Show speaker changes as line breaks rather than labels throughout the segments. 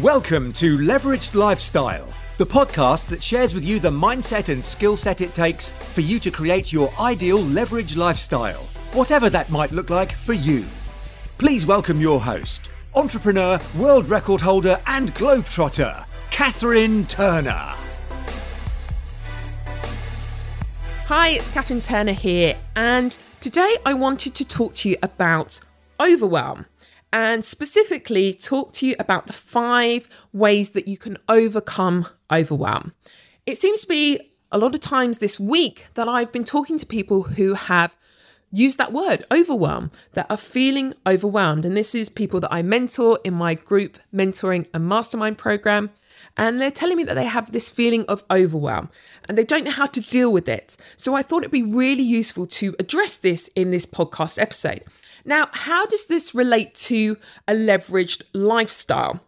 Welcome to Leveraged Lifestyle, the podcast that shares with you the mindset and skill set it takes for you to create your ideal leveraged lifestyle, whatever that might look like for you. Please welcome your host, entrepreneur, world record holder, and globetrotter, Catherine Turner.
Hi, it's Catherine Turner here, and today I wanted to talk to you about overwhelm and specifically talk to you about the five ways that you can overcome overwhelm. It seems to be a lot of times this week that I've been talking to people who have used that word, overwhelm, that are feeling overwhelmed. And this is people that I mentor in my group mentoring and mastermind program. And they're telling me that they have this feeling of overwhelm and they don't know how to deal with it. So I thought it'd be really useful to address this in this podcast episode. Now, how does this relate to a leveraged lifestyle?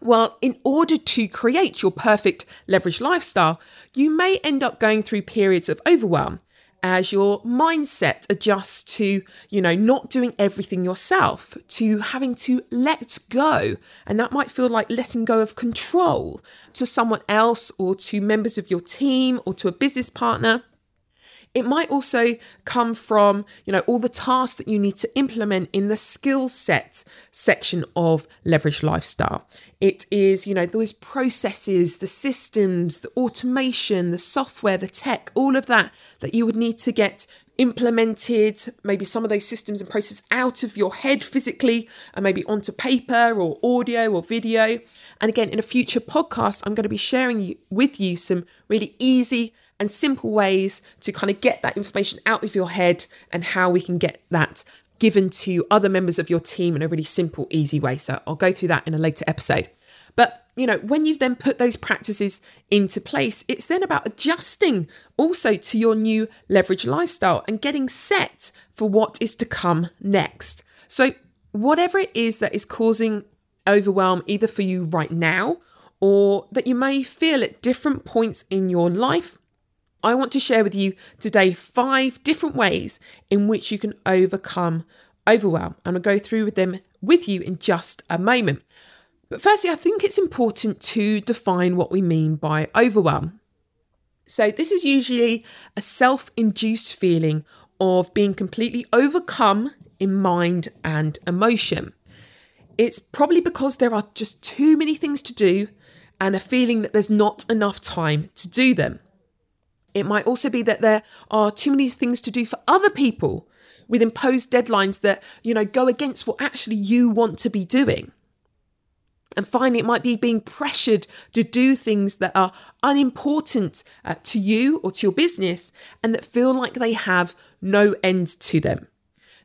Well, in order to create your perfect leveraged lifestyle, you may end up going through periods of overwhelm as your mindset adjusts to, you know, not doing everything yourself, to having to let go. And that might feel like letting go of control to someone else or to members of your team or to a business partner. It might also come from, you know, all the tasks that you need to implement in the skill set section of leverage lifestyle. It is, you know, those processes, the systems, the automation, the software, the tech, all of that that you would need to get implemented, maybe some of those systems and processes out of your head physically and maybe onto paper or audio or video. And again, in a future podcast, I'm going to be sharing with you some really easy and simple ways to kind of get that information out of your head and how we can get that given to other members of your team in a really simple, easy way. So I'll go through that in a later episode. But you know, when you've then put those practices into place, it's then about adjusting also to your new leverage lifestyle and getting set for what is to come next. So, whatever it is that is causing overwhelm, either for you right now or that you may feel at different points in your life, I want to share with you today five different ways in which you can overcome overwhelm. And I'll go through with them with you in just a moment. But firstly, I think it's important to define what we mean by overwhelm. So, this is usually a self induced feeling of being completely overcome in mind and emotion. It's probably because there are just too many things to do and a feeling that there's not enough time to do them. It might also be that there are too many things to do for other people with imposed deadlines that, you know, go against what actually you want to be doing. And finally, it might be being pressured to do things that are unimportant uh, to you or to your business and that feel like they have no end to them.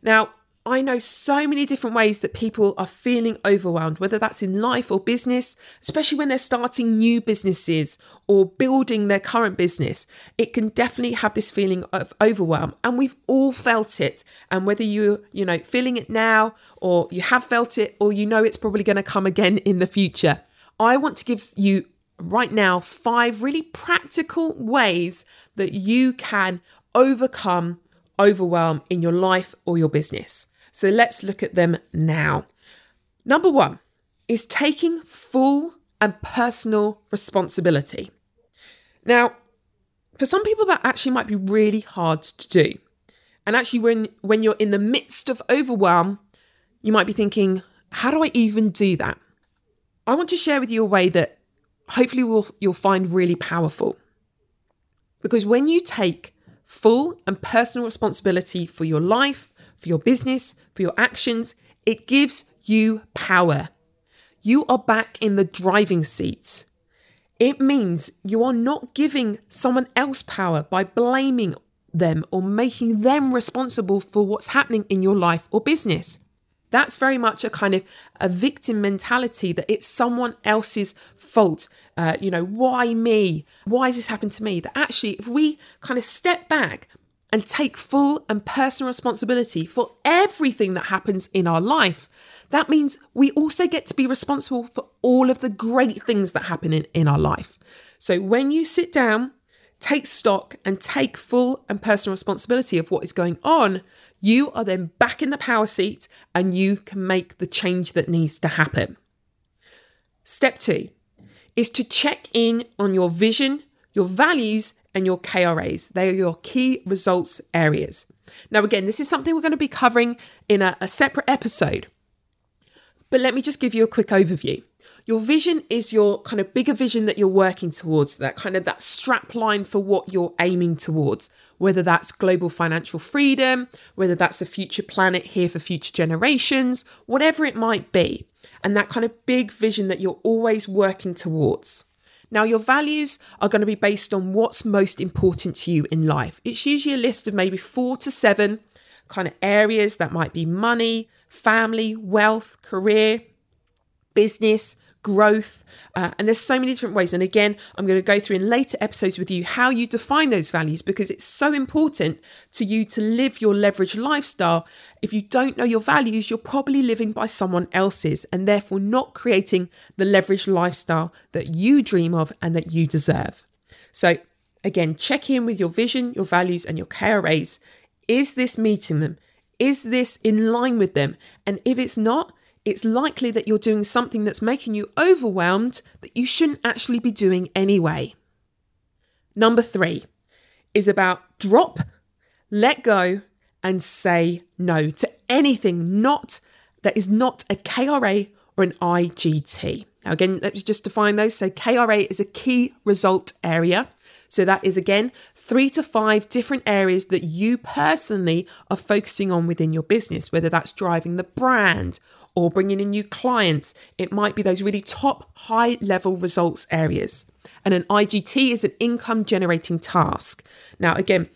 Now, I know so many different ways that people are feeling overwhelmed, whether that's in life or business, especially when they're starting new businesses or building their current business. It can definitely have this feeling of overwhelm, and we've all felt it. And whether you, you know, feeling it now or you have felt it or you know it's probably going to come again in the future, I want to give you right now five really practical ways that you can overcome overwhelm in your life or your business. So let's look at them now. Number one is taking full and personal responsibility. Now, for some people, that actually might be really hard to do. And actually, when, when you're in the midst of overwhelm, you might be thinking, how do I even do that? I want to share with you a way that hopefully will, you'll find really powerful. Because when you take full and personal responsibility for your life, for your business, for your actions, it gives you power. You are back in the driving seat. It means you are not giving someone else power by blaming them or making them responsible for what's happening in your life or business. That's very much a kind of a victim mentality that it's someone else's fault. Uh, you know, why me? Why has this happened to me? That actually, if we kind of step back and take full and personal responsibility for everything that happens in our life, that means we also get to be responsible for all of the great things that happen in, in our life. So when you sit down, take stock, and take full and personal responsibility of what is going on, you are then back in the power seat and you can make the change that needs to happen. Step two is to check in on your vision, your values, and your KRAs. They are your key results areas. Now, again, this is something we're going to be covering in a, a separate episode. But let me just give you a quick overview. Your vision is your kind of bigger vision that you're working towards, that kind of that strap line for what you're aiming towards, whether that's global financial freedom, whether that's a future planet here for future generations, whatever it might be. And that kind of big vision that you're always working towards. Now, your values are going to be based on what's most important to you in life. It's usually a list of maybe four to seven kind of areas that might be money, family, wealth, career, business, growth. Uh, and there's so many different ways. And again, I'm going to go through in later episodes with you how you define those values because it's so important to you to live your leverage lifestyle. If you don't know your values, you're probably living by someone else's and therefore not creating the leverage lifestyle that you dream of and that you deserve. So, again, check in with your vision, your values, and your KRAs. Is this meeting them? Is this in line with them? And if it's not, it's likely that you're doing something that's making you overwhelmed that you shouldn't actually be doing anyway. Number three is about drop, let go, and say no to anything not that is not a KRA or an IGT. Now, again, let's just define those. So, KRA is a key result area. So, that is again three to five different areas that you personally are focusing on within your business, whether that's driving the brand or bringing in new clients. It might be those really top high level results areas. And an IGT is an income generating task. Now, again,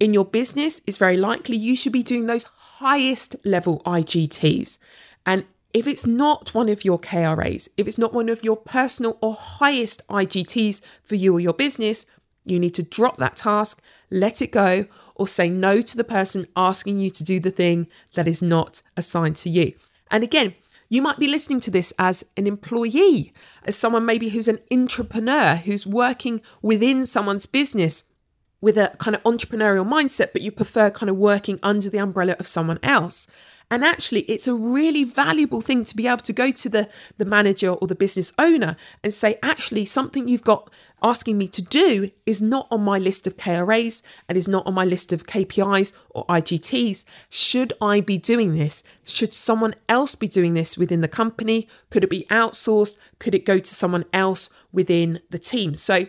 in your business, it's very likely you should be doing those highest level IGTs. And if it's not one of your KRAs, if it's not one of your personal or highest IGTs for you or your business, you need to drop that task, let it go, or say no to the person asking you to do the thing that is not assigned to you. And again, you might be listening to this as an employee, as someone maybe who's an entrepreneur, who's working within someone's business with a kind of entrepreneurial mindset, but you prefer kind of working under the umbrella of someone else. And actually, it's a really valuable thing to be able to go to the, the manager or the business owner and say, actually, something you've got asking me to do is not on my list of KRAs and is not on my list of KPIs or IGTs. Should I be doing this? Should someone else be doing this within the company? Could it be outsourced? Could it go to someone else within the team? So,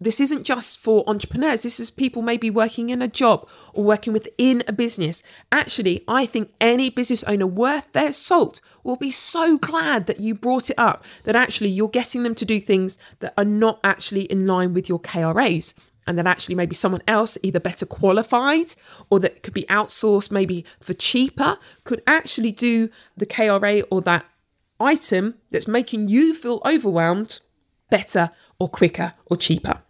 this isn't just for entrepreneurs. This is people maybe working in a job or working within a business. Actually, I think any business owner worth their salt will be so glad that you brought it up, that actually you're getting them to do things that are not actually in line with your KRAs. And that actually maybe someone else, either better qualified or that could be outsourced maybe for cheaper, could actually do the KRA or that item that's making you feel overwhelmed better or quicker or cheaper.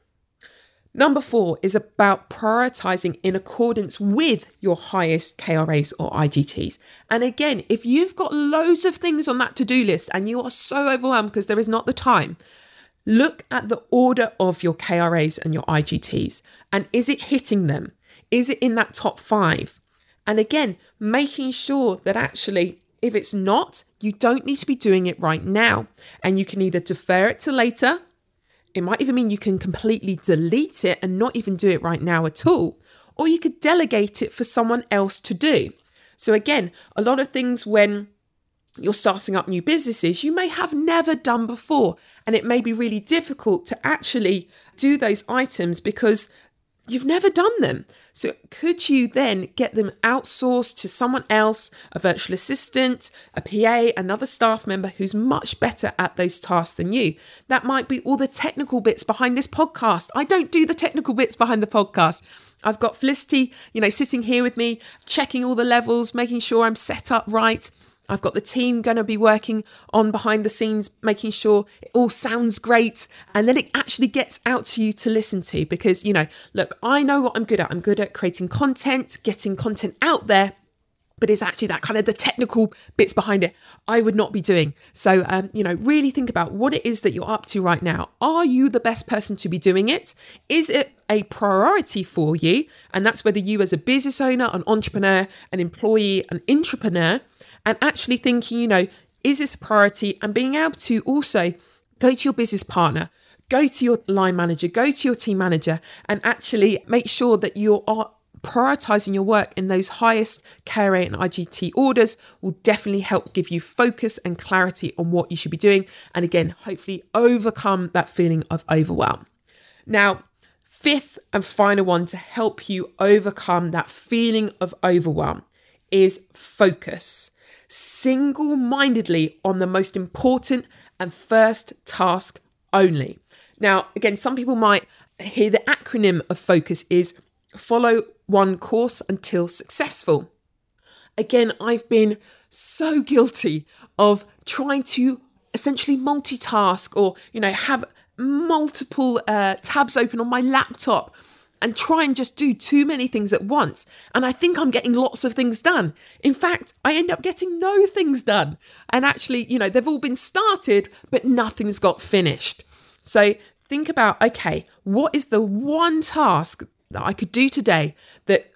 Number four is about prioritizing in accordance with your highest KRAs or IGTs. And again, if you've got loads of things on that to do list and you are so overwhelmed because there is not the time, look at the order of your KRAs and your IGTs. And is it hitting them? Is it in that top five? And again, making sure that actually, if it's not, you don't need to be doing it right now. And you can either defer it to later it might even mean you can completely delete it and not even do it right now at all. Or you could delegate it for someone else to do. So, again, a lot of things when you're starting up new businesses you may have never done before. And it may be really difficult to actually do those items because you've never done them. So, could you then get them outsourced to someone else, a virtual assistant, a PA, another staff member who's much better at those tasks than you? That might be all the technical bits behind this podcast. I don't do the technical bits behind the podcast. I've got Felicity, you know, sitting here with me, checking all the levels, making sure I'm set up right. I've got the team going to be working on behind the scenes, making sure it all sounds great. And then it actually gets out to you to listen to because, you know, look, I know what I'm good at. I'm good at creating content, getting content out there. But it's actually that kind of the technical bits behind it I would not be doing. So, um, you know, really think about what it is that you're up to right now. Are you the best person to be doing it? Is it a priority for you? And that's whether you, as a business owner, an entrepreneur, an employee, an entrepreneur, and actually thinking, you know, is this a priority? And being able to also go to your business partner, go to your line manager, go to your team manager, and actually make sure that you are prioritizing your work in those highest KRA and IGT orders will definitely help give you focus and clarity on what you should be doing. And again, hopefully overcome that feeling of overwhelm. Now, fifth and final one to help you overcome that feeling of overwhelm is focus single mindedly on the most important and first task only. Now, again, some people might hear the acronym of focus is follow one course until successful. Again, I've been so guilty of trying to essentially multitask or, you know, have multiple uh, tabs open on my laptop and try and just do too many things at once. And I think I'm getting lots of things done. In fact, I end up getting no things done. And actually, you know, they've all been started, but nothing's got finished. So think about okay, what is the one task that I could do today that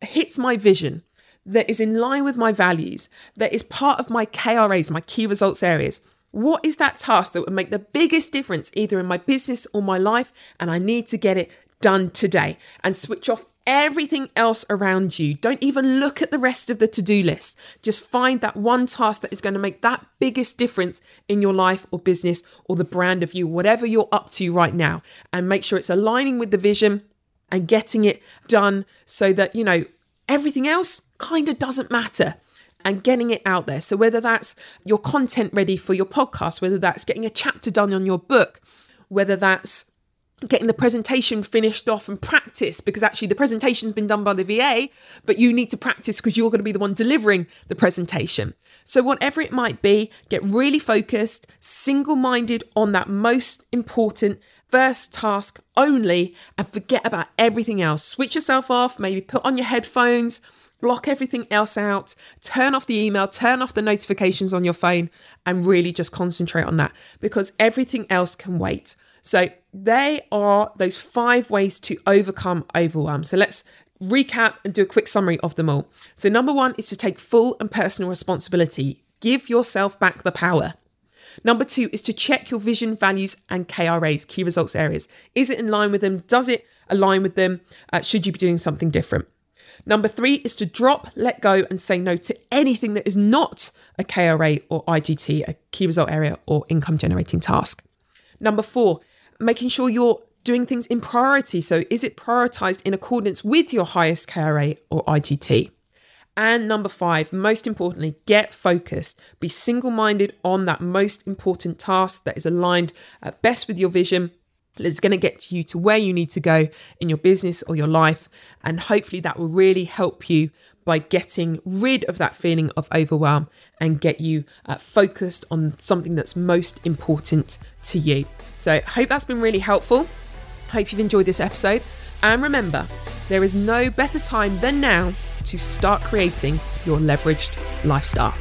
hits my vision, that is in line with my values, that is part of my KRAs, my key results areas? What is that task that would make the biggest difference either in my business or my life? And I need to get it done today and switch off everything else around you. Don't even look at the rest of the to do list. Just find that one task that is going to make that biggest difference in your life or business or the brand of you, whatever you're up to right now, and make sure it's aligning with the vision and getting it done so that, you know, everything else kind of doesn't matter and getting it out there. So, whether that's your content ready for your podcast, whether that's getting a chapter done on your book, whether that's getting the presentation finished off and practice because actually the presentation's been done by the VA, but you need to practice because you're going to be the one delivering the presentation. So, whatever it might be, get really focused, single minded on that most important first task only and forget about everything else. Switch yourself off, maybe put on your headphones, block everything else out, turn off the email, turn off the notifications on your phone, and really just concentrate on that because everything else can wait. So, they are those five ways to overcome overwhelm. So, let's recap and do a quick summary of them all. So, number one is to take full and personal responsibility. Give yourself back the power. Number two is to check your vision, values, and KRAs, key results areas. Is it in line with them? Does it align with them? Uh, should you be doing something different? Number three is to drop, let go, and say no to anything that is not a KRA or IGT, a key result area or income generating task. Number four, making sure you're doing things in priority. So, is it prioritized in accordance with your highest KRA or IGT? And number five, most importantly, get focused. Be single minded on that most important task that is aligned best with your vision. It's going to get you to where you need to go in your business or your life. And hopefully, that will really help you by getting rid of that feeling of overwhelm and get you uh, focused on something that's most important to you. So, hope that's been really helpful. Hope you've enjoyed this episode. And remember, there is no better time than now to start creating your leveraged lifestyle.